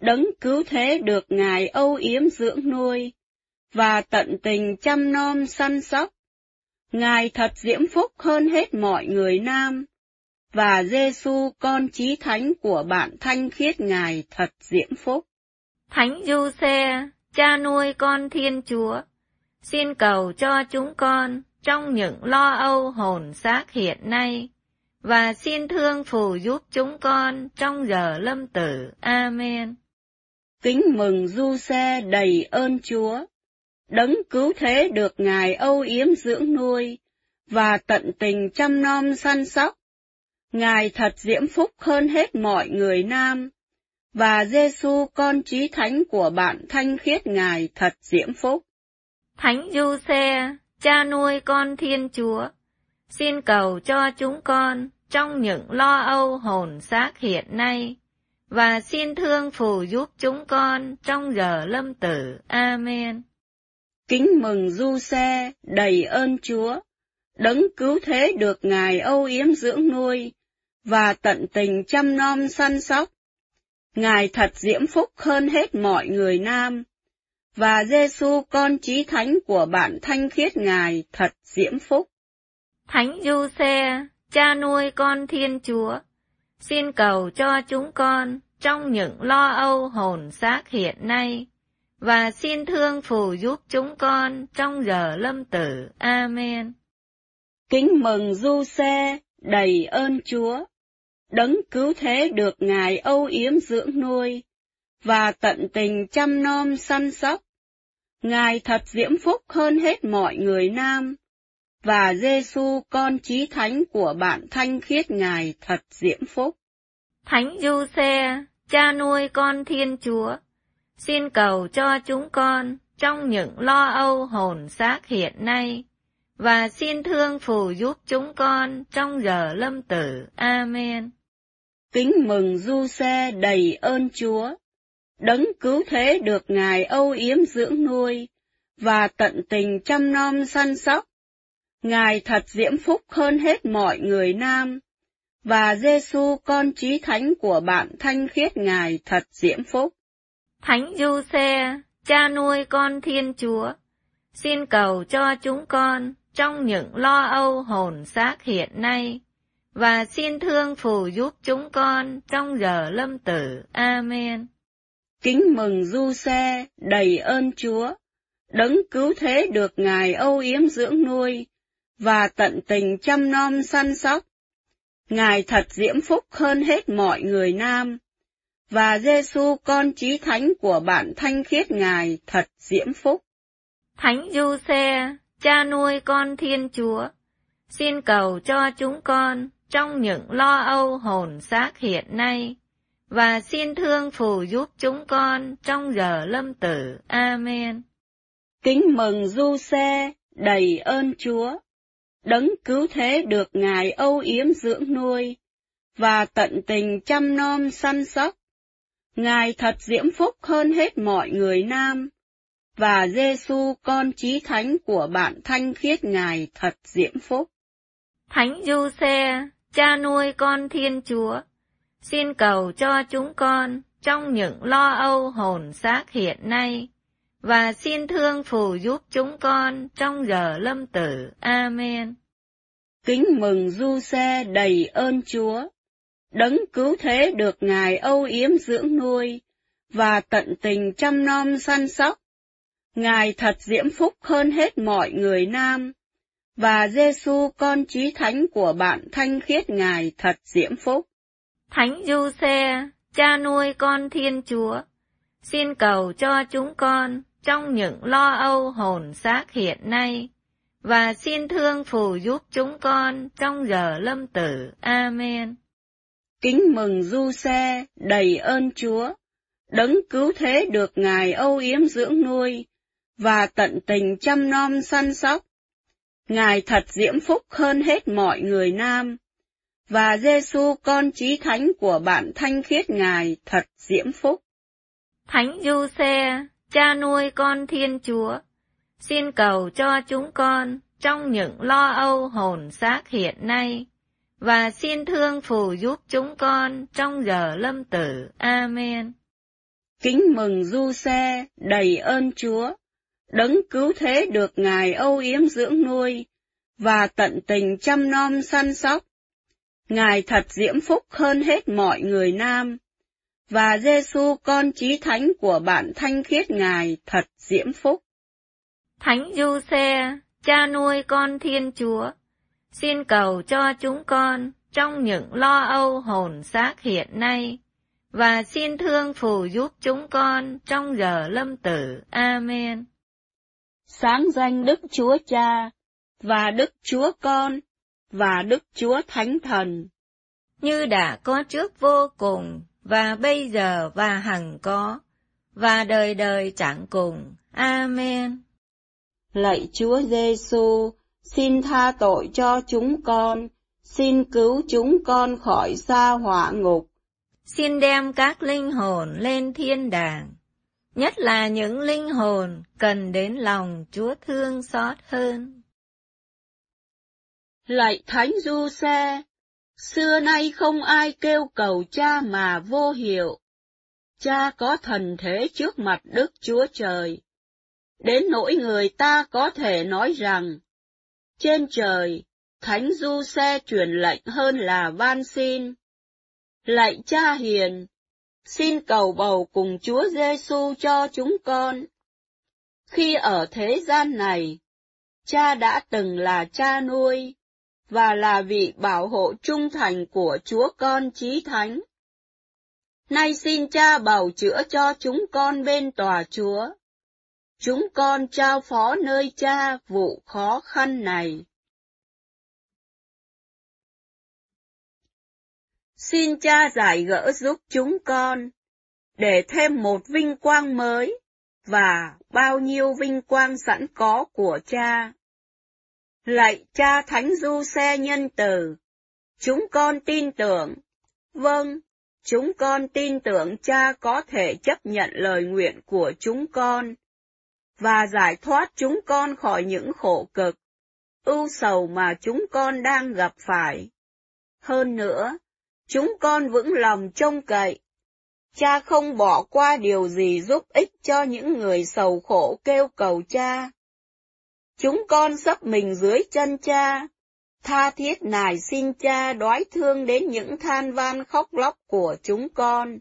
đấng cứu thế được Ngài âu yếm dưỡng nuôi, và tận tình chăm nom săn sóc. Ngài thật diễm phúc hơn hết mọi người nam, và Giêsu con chí thánh của bạn thanh khiết Ngài thật diễm phúc. Thánh Du Xe, cha nuôi con Thiên Chúa, xin cầu cho chúng con trong những lo âu hồn xác hiện nay, và xin thương phù giúp chúng con trong giờ lâm tử. Amen. Kính mừng Du Xe đầy ơn Chúa, đấng cứu thế được Ngài âu yếm dưỡng nuôi, và tận tình chăm nom săn sóc. Ngài thật diễm phúc hơn hết mọi người nam, và Giêsu con trí thánh của bạn thanh khiết Ngài thật diễm phúc. Thánh Du Xe, cha nuôi con Thiên Chúa, xin cầu cho chúng con trong những lo âu hồn xác hiện nay, và xin thương phù giúp chúng con trong giờ lâm tử. Amen. Kính mừng Du Xe, đầy ơn Chúa, đấng cứu thế được Ngài âu yếm dưỡng nuôi, và tận tình chăm nom săn sóc. Ngài thật diễm phúc hơn hết mọi người nam, và Giêsu con chí thánh của bạn thanh khiết Ngài thật diễm phúc. Thánh Du Xe, cha nuôi con Thiên Chúa, xin cầu cho chúng con trong những lo âu hồn xác hiện nay, và xin thương phù giúp chúng con trong giờ lâm tử. Amen. Kính mừng Du Xe, đầy ơn Chúa, đấng cứu thế được Ngài âu yếm dưỡng nuôi, và tận tình chăm nom săn sóc. Ngài thật diễm phúc hơn hết mọi người nam, và Giêsu con chí thánh của bạn thanh khiết Ngài thật diễm phúc. Thánh Du Xe, cha nuôi con Thiên Chúa, xin cầu cho chúng con trong những lo âu hồn xác hiện nay, và xin thương phù giúp chúng con trong giờ lâm tử. Amen. Kính mừng Du Xe đầy ơn Chúa, đấng cứu thế được Ngài âu yếm dưỡng nuôi, và tận tình chăm nom săn sóc. Ngài thật diễm phúc hơn hết mọi người nam, và Giêsu con trí thánh của bạn thanh khiết Ngài thật diễm phúc. Thánh Du Xe, cha nuôi con Thiên Chúa, xin cầu cho chúng con trong những lo âu hồn xác hiện nay, và xin thương phù giúp chúng con trong giờ lâm tử. Amen. Kính mừng Du Xe, đầy ơn Chúa, đấng cứu thế được Ngài âu yếm dưỡng nuôi, và tận tình chăm nom săn sóc. Ngài thật diễm phúc hơn hết mọi người nam, và Giêsu con chí thánh của bạn thanh khiết Ngài thật diễm phúc. Thánh Du Xe, cha nuôi con Thiên Chúa, xin cầu cho chúng con trong những lo âu hồn xác hiện nay, và xin thương phù giúp chúng con trong giờ lâm tử. Amen. Kính mừng Du Xe, đầy ơn Chúa, đấng cứu thế được Ngài âu yếm dưỡng nuôi, và tận tình chăm nom săn sóc. Ngài thật diễm phúc hơn hết mọi người nam, và Giêsu con chí thánh của bạn thanh khiết Ngài thật diễm phúc. Thánh Du Xe, cha nuôi con Thiên Chúa, xin cầu cho chúng con trong những lo âu hồn xác hiện nay, và xin thương phù giúp chúng con trong giờ lâm tử. Amen. Kính mừng Du Xe đầy ơn Chúa, đấng cứu thế được Ngài âu yếm dưỡng nuôi, và tận tình chăm nom săn sóc. Ngài thật diễm phúc hơn hết mọi người nam, và Giêsu con chí thánh của bạn thanh khiết Ngài thật diễm phúc. Thánh Du Xe, cha nuôi con Thiên Chúa, xin cầu cho chúng con trong những lo âu hồn xác hiện nay, và xin thương phù giúp chúng con trong giờ lâm tử. Amen. Kính mừng Du Xe, đầy ơn Chúa, đấng cứu thế được Ngài âu yếm dưỡng nuôi, và tận tình chăm nom săn sóc. Ngài thật diễm phúc hơn hết mọi người nam, và Giêsu con chí thánh của bạn thanh khiết Ngài thật diễm phúc. Thánh Du Xe, cha nuôi con Thiên Chúa, xin cầu cho chúng con trong những lo âu hồn xác hiện nay, và xin thương phù giúp chúng con trong giờ lâm tử. Amen. Kính mừng Du Xe, đầy ơn Chúa, đấng cứu thế được Ngài âu yếm dưỡng nuôi, và tận tình chăm nom săn sóc. Ngài thật diễm phúc hơn hết mọi người nam, và Giêsu con chí thánh của bạn thanh khiết Ngài thật diễm phúc. Thánh Du Xe, cha nuôi con Thiên Chúa, xin cầu cho chúng con trong những lo âu hồn xác hiện nay, và xin thương phù giúp chúng con trong giờ lâm tử. Amen. Sáng danh Đức Chúa Cha, và Đức Chúa Con, và Đức Chúa Thánh Thần. Như đã có trước vô cùng, và bây giờ và hằng có, và đời đời chẳng cùng. Amen. Lạy Chúa Giêsu, xin tha tội cho chúng con, xin cứu chúng con khỏi xa hỏa ngục. Xin đem các linh hồn lên thiên đàng, nhất là những linh hồn cần đến lòng Chúa thương xót hơn. Lạy Thánh Du Xe, xưa nay không ai kêu cầu cha mà vô hiệu. Cha có thần thế trước mặt Đức Chúa Trời. Đến nỗi người ta có thể nói rằng, trên trời, Thánh Du Xe truyền lệnh hơn là van xin. Lạy cha hiền, xin cầu bầu cùng Chúa Giêsu cho chúng con. Khi ở thế gian này, cha đã từng là cha nuôi, và là vị bảo hộ trung thành của Chúa con chí thánh. Nay xin cha bầu chữa cho chúng con bên tòa Chúa. Chúng con trao phó nơi cha vụ khó khăn này. Xin cha giải gỡ giúp chúng con, để thêm một vinh quang mới, và bao nhiêu vinh quang sẵn có của cha. Lạy cha Thánh Du Xe Nhân Từ, chúng con tin tưởng, vâng, chúng con tin tưởng cha có thể chấp nhận lời nguyện của chúng con, và giải thoát chúng con khỏi những khổ cực, ưu sầu mà chúng con đang gặp phải. Hơn nữa, chúng con vững lòng trông cậy. Cha không bỏ qua điều gì giúp ích cho những người sầu khổ kêu cầu cha. Chúng con sắp mình dưới chân cha, tha thiết nài xin cha đói thương đến những than van khóc lóc của chúng con.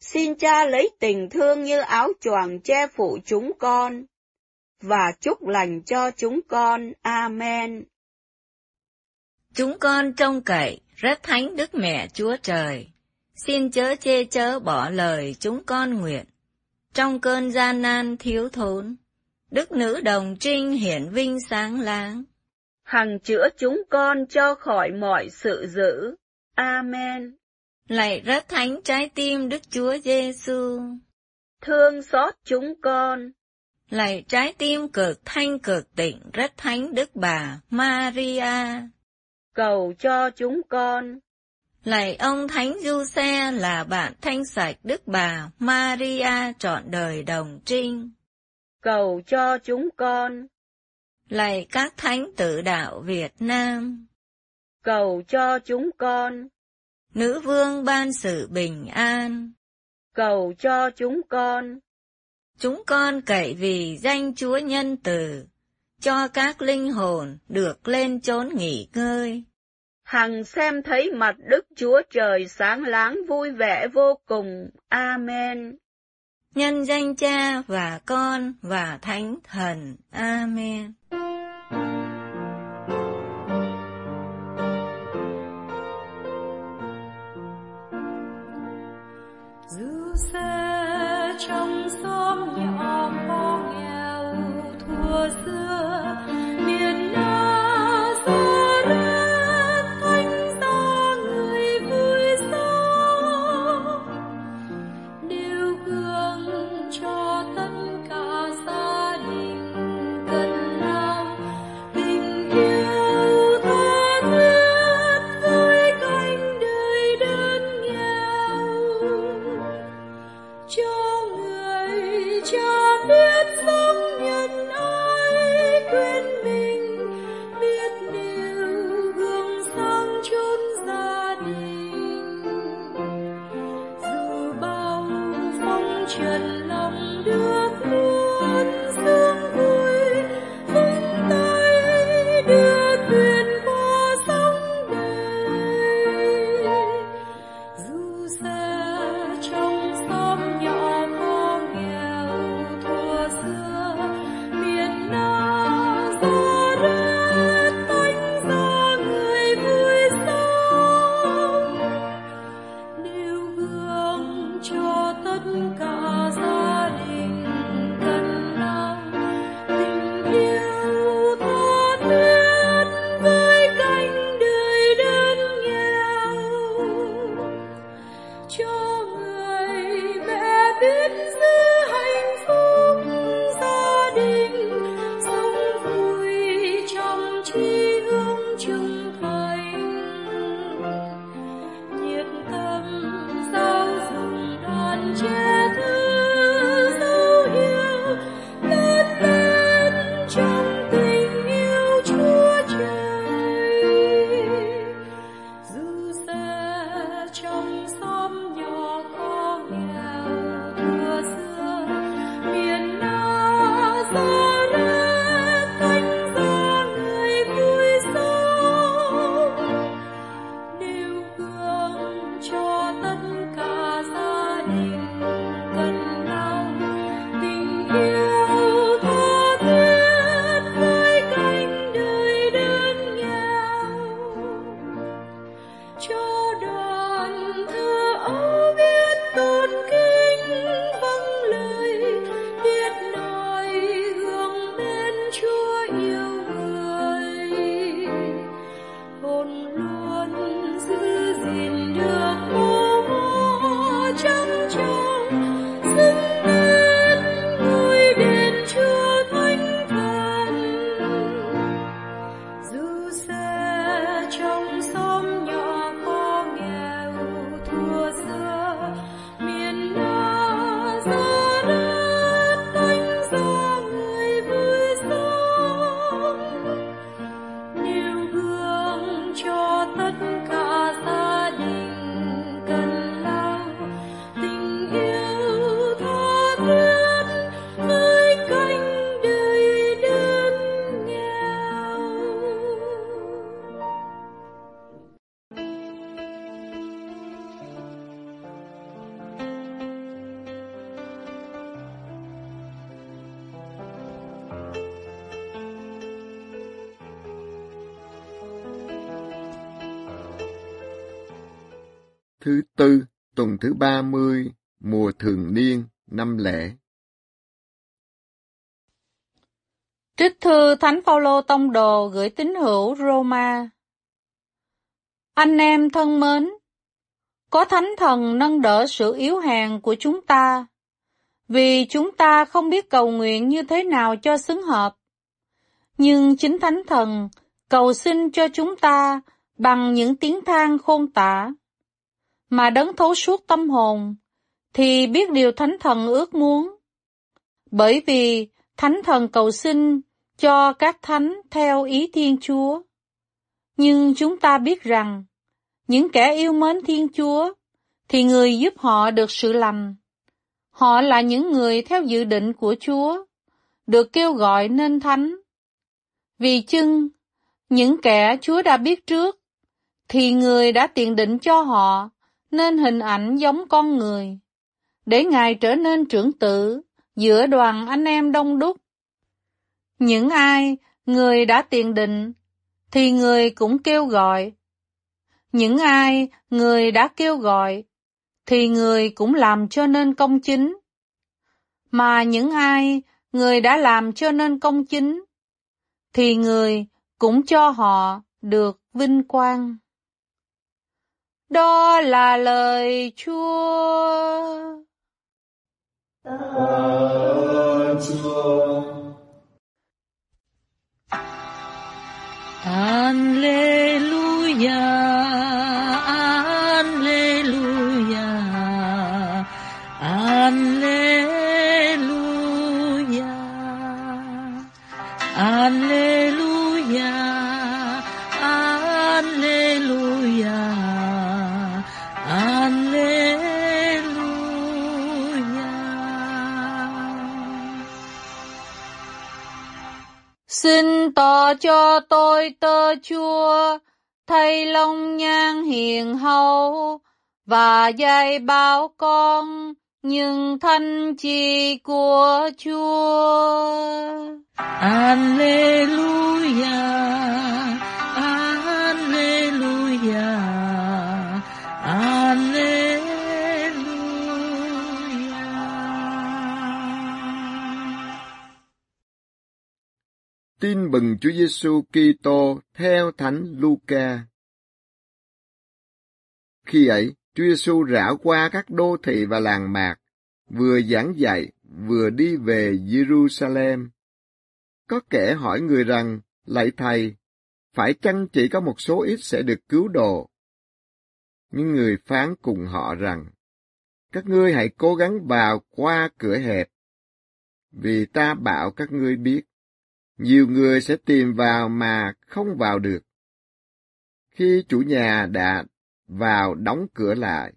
Xin cha lấy tình thương như áo choàng che phủ chúng con, và chúc lành cho chúng con. Amen. Chúng con trông cậy, rất thánh Đức Mẹ Chúa Trời, xin chớ chê chớ bỏ lời chúng con nguyện. Trong cơn gian nan thiếu thốn, Đức Nữ Đồng Trinh hiển vinh sáng láng. Hằng chữa chúng con cho khỏi mọi sự dữ. Amen. Lạy rất thánh trái tim Đức Chúa Giêsu, Thương xót chúng con. lạy trái tim cực thanh cực tịnh rất thánh Đức Bà Maria, Cầu cho chúng con. lạy ông Thánh Du Xe là bạn thanh sạch Đức Bà Maria trọn đời đồng trinh, Cầu cho chúng con. lạy các thánh tử đạo Việt Nam, Cầu cho chúng con. nữ vương ban sự bình an. Cầu cho chúng con. Chúng con cậy vì danh Chúa nhân từ, cho các linh hồn được lên chốn nghỉ ngơi. Hằng xem thấy mặt Đức Chúa Trời sáng láng vui vẻ vô cùng. Amen. Nhân danh Cha và Con và Thánh Thần. Amen. dù xa trong xóm tư, tuần thứ ba mươi, mùa thường niên, năm lễ. Trích thư Thánh Phaolô Tông Đồ gửi tín hữu Roma. Anh em thân mến, có Thánh Thần nâng đỡ sự yếu hèn của chúng ta, vì chúng ta không biết cầu nguyện như thế nào cho xứng hợp. Nhưng chính Thánh Thần cầu xin cho chúng ta bằng những tiếng than khôn tả mà đấng thấu suốt tâm hồn, thì biết điều Thánh Thần ước muốn. Bởi vì Thánh Thần cầu xin cho các thánh theo ý Thiên Chúa. Nhưng chúng ta biết rằng, những kẻ yêu mến Thiên Chúa, thì người giúp họ được sự lành. Họ là những người theo dự định của Chúa, được kêu gọi nên thánh. Vì chưng, những kẻ Chúa đã biết trước, thì người đã tiền định cho họ nên hình ảnh giống con người, để Ngài trở nên trưởng tử giữa đoàn anh em đông đúc. Những ai người đã tiền định, thì người cũng kêu gọi. Những ai người đã kêu gọi, thì người cũng làm cho nên công chính. Mà những ai người đã làm cho nên công chính, thì người cũng cho họ được vinh quang. Đó là lời Chúa. Ơn Chúa. Alleluia, Alleluia, Cho tôi tơ chua thay long nhang hiền hậu, và dạy bảo con những thanh chi của Chúa. Alleluia, Tin mừng Chúa Giêsu Kitô theo Thánh Luca. Khi ấy, Chúa Giêsu rảo qua các đô thị và làng mạc, vừa giảng dạy, vừa đi về Jerusalem. Có kẻ hỏi người rằng, lạy thầy, phải chăng chỉ có một số ít sẽ được cứu độ? Nhưng người phán cùng họ rằng, các ngươi hãy cố gắng vào qua cửa hẹp, vì ta bảo các ngươi biết, nhiều người sẽ tìm vào mà không vào được. Khi chủ nhà đã vào đóng cửa lại,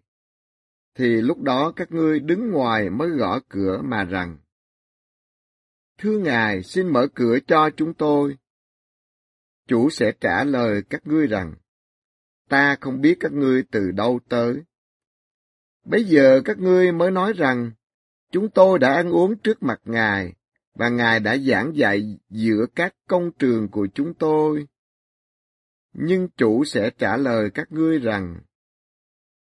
thì lúc đó các ngươi đứng ngoài mới gõ cửa mà rằng, Thưa Ngài, xin mở cửa cho chúng tôi. Chủ sẽ trả lời các ngươi rằng, ta không biết các ngươi từ đâu tới. Bây giờ các ngươi mới nói rằng, chúng tôi đã ăn uống trước mặt Ngài, và Ngài đã giảng dạy giữa các công trường của chúng tôi. Nhưng chủ sẽ trả lời các ngươi rằng,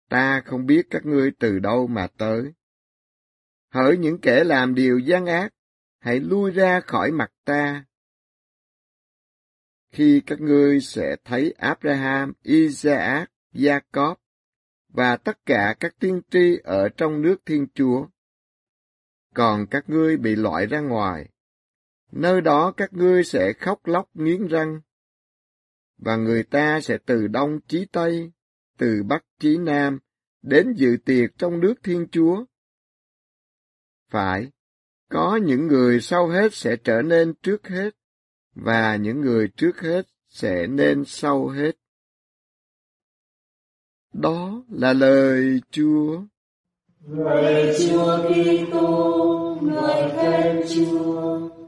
ta không biết các ngươi từ đâu mà tới. Hỡi những kẻ làm điều gian ác, hãy lui ra khỏi mặt ta. Khi các ngươi sẽ thấy Abraham, Isaac, Jacob và tất cả các tiên tri ở trong nước Thiên Chúa. Còn các ngươi bị loại ra ngoài, nơi đó các ngươi sẽ khóc lóc nghiến răng, và người ta sẽ từ đông chí tây, từ bắc chí nam, đến dự tiệc trong nước Thiên Chúa. Phải, có những người sau hết sẽ trở nên trước hết, và những người trước hết sẽ nên sau hết. Đó là lời Chúa. Lạy Chúa Kitô, ngợi khen Chúa.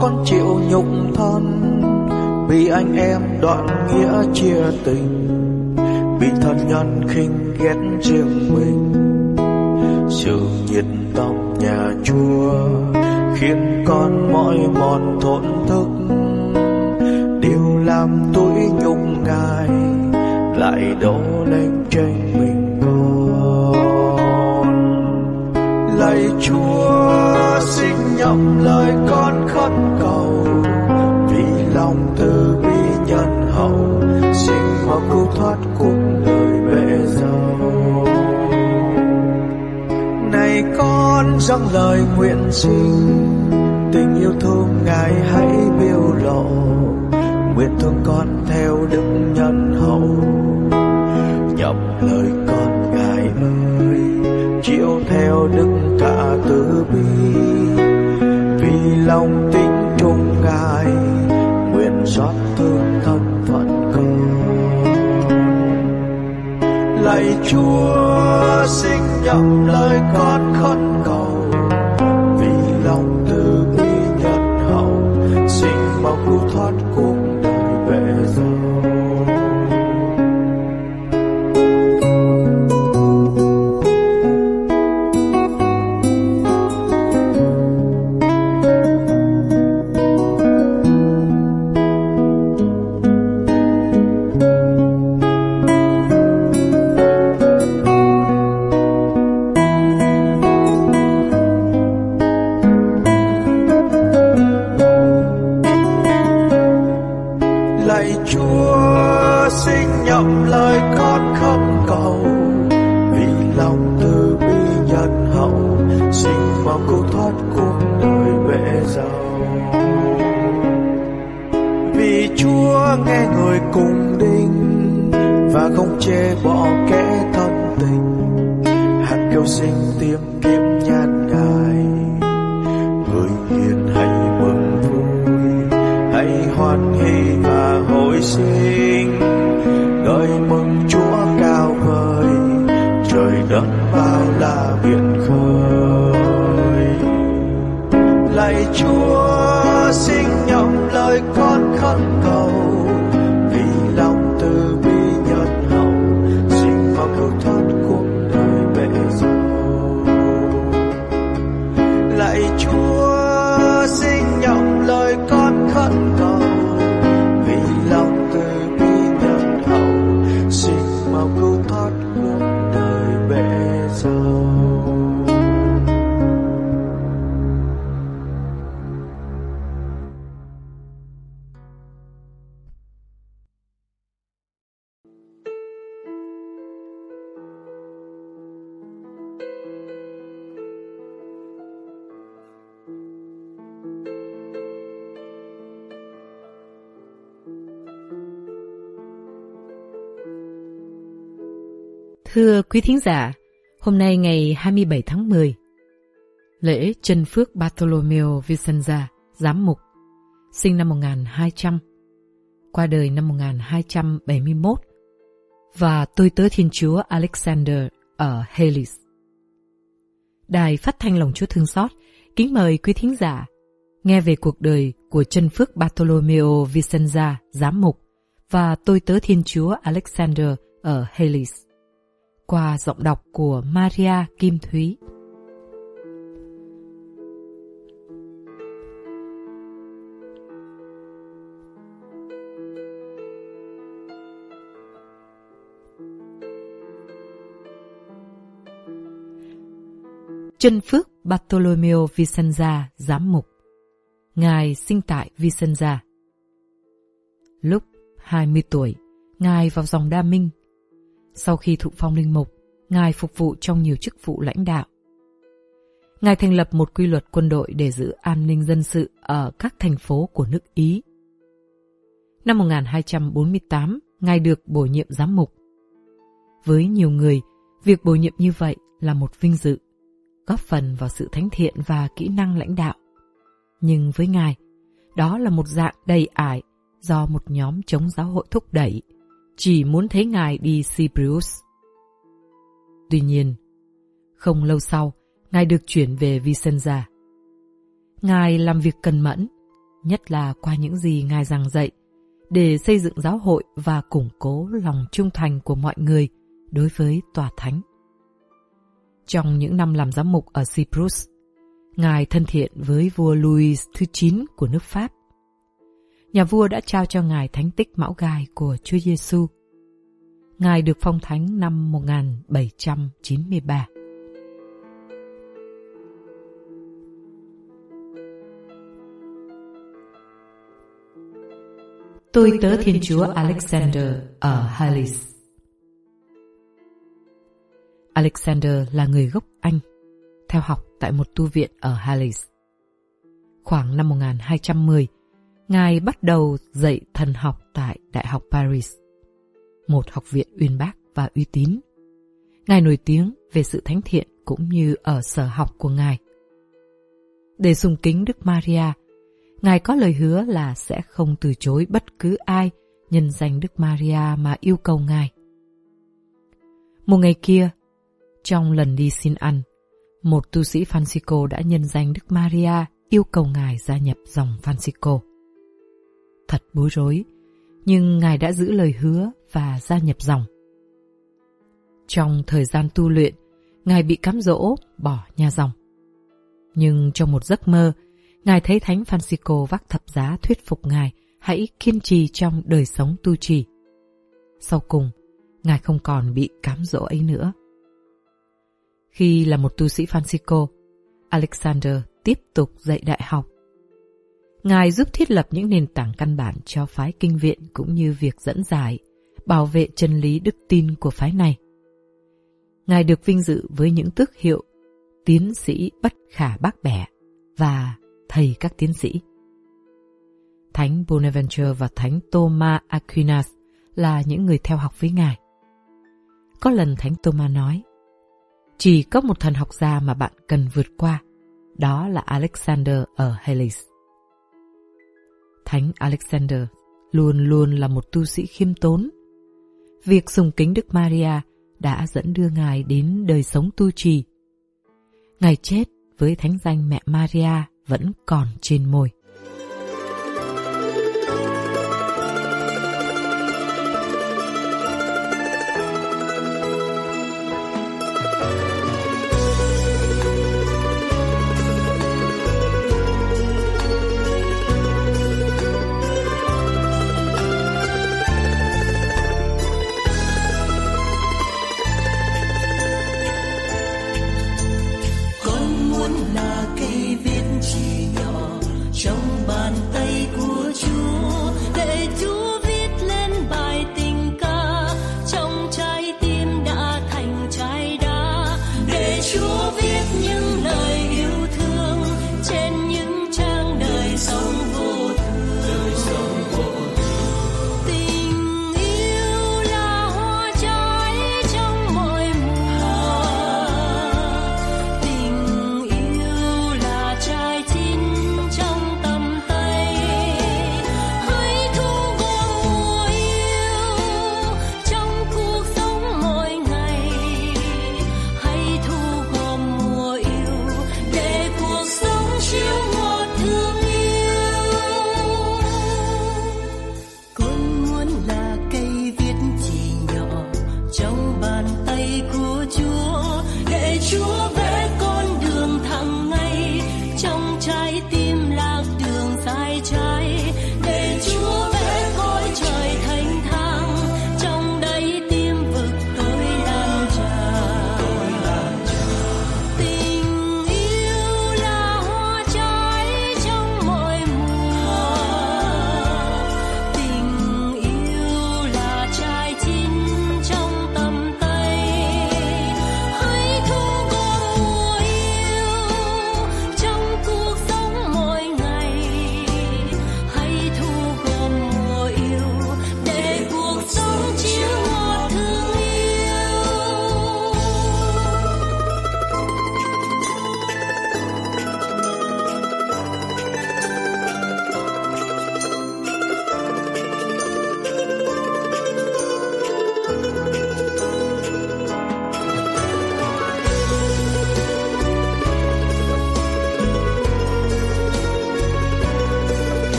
Con chịu nhục thân, vì anh em đoạn nghĩa chia tình bị thân nhân khinh ghét riêng mình. Sự nhiệt tâm nhà chúa khiến con mỏi mòn thổn thức, điều làm tôi nhục ngài lại đổ lên trên mình con. Lạy chúa xin nhậm lời con khấn cầu. Vì lòng từ bi nhân hậu xin mau cứu thoát cuộc đời bể dâu này con, dâng lời nguyện xin, tình yêu thương ngài hãy biểu lộ. Nguyện thương con theo đức lòng tin trung ngài nguyện xót thương thân phận con lạy chúa xin nhậm lời con khấn hiền hãy mừng vui hãy hoan hỷ và hồi sinh. Thưa quý thính giả, hôm nay ngày 27 tháng 10, lễ chân phước Bartolomeo Vicenza, giám mục, sinh năm 1200, qua đời năm 1271, và tôi tớ Thiên Chúa Alexander ở Helis Đài phát thanh lòng Chúa thương xót, kính mời quý thính giả nghe về cuộc đời của chân phước Bartolomeo Vicenza, giám mục, và tôi tớ Thiên Chúa Alexander ở Helis qua giọng đọc của Maria Kim Thúy. chân phước Bartolomeo Vicenza, giám mục. Ngài sinh tại Vicenza. Lúc 20 tuổi, Ngài vào dòng đa minh. Sau khi thụ phong linh mục, Ngài phục vụ trong nhiều chức vụ lãnh đạo. Ngài thành lập một quy luật quân đội để giữ an ninh dân sự ở các thành phố của nước Ý. Năm 1248, Ngài được bổ nhiệm giám mục. Với nhiều người, việc bổ nhiệm như vậy là một vinh dự, góp phần vào sự thánh thiện và kỹ năng lãnh đạo. Nhưng với Ngài, đó là một dạng đầy ải do một nhóm chống giáo hội thúc đẩy, chỉ muốn thấy Ngài đi Cyprus. Tuy nhiên, không lâu sau, Ngài được chuyển về Vicenza. Ngài làm việc cần mẫn, nhất là qua những gì Ngài giảng dạy, để xây dựng giáo hội và củng cố lòng trung thành của mọi người đối với tòa thánh. Trong những năm làm giám mục ở Cyprus, Ngài thân thiện với vua Louis thứ 9 của nước Pháp. Nhà vua đã trao cho Ngài thánh tích mão gai của Chúa Giêsu. Ngài được phong thánh năm 1793. Tôi tớ Thiên Chúa Alexander ở Halis. Alexander là người gốc Anh, theo học tại một tu viện ở Halis. Khoảng năm 1210, Ngài bắt đầu dạy thần học tại Đại học Paris, một học viện uyên bác và uy tín. Ngài nổi tiếng về sự thánh thiện cũng như ở sở học của Ngài. Để sùng kính Đức Maria, Ngài có lời hứa là sẽ không từ chối bất cứ ai nhân danh Đức Maria mà yêu cầu Ngài. Một ngày kia, trong lần đi xin ăn, một tu sĩ Francisco đã nhân danh Đức Maria yêu cầu Ngài gia nhập dòng Francisco. Thật bối rối, nhưng Ngài đã giữ lời hứa và gia nhập dòng. Trong thời gian tu luyện, Ngài bị cám dỗ bỏ nhà dòng. Nhưng trong một giấc mơ, Ngài thấy Thánh Francisco vác thập giá thuyết phục Ngài hãy kiên trì trong đời sống tu trì. Sau cùng, Ngài không còn bị cám dỗ ấy nữa. Khi là một tu sĩ Francisco, Alexander tiếp tục dạy đại học. Ngài giúp thiết lập những nền tảng căn bản cho phái kinh viện cũng như việc dẫn giải, bảo vệ chân lý đức tin của phái này. Ngài được vinh dự với những tước hiệu tiến sĩ bất khả bác bẻ và thầy các tiến sĩ. Thánh Bonaventure và Thánh Thomas Aquinas là những người theo học với Ngài. Có lần Thánh Thomas nói, chỉ có một thần học gia mà bạn cần vượt qua, đó là Alexander ở helis Thánh Alexander luôn luôn là một tu sĩ khiêm tốn. Việc sùng kính Đức Maria đã dẫn đưa Ngài đến đời sống tu trì. Ngài chết với thánh danh mẹ Maria vẫn còn trên môi.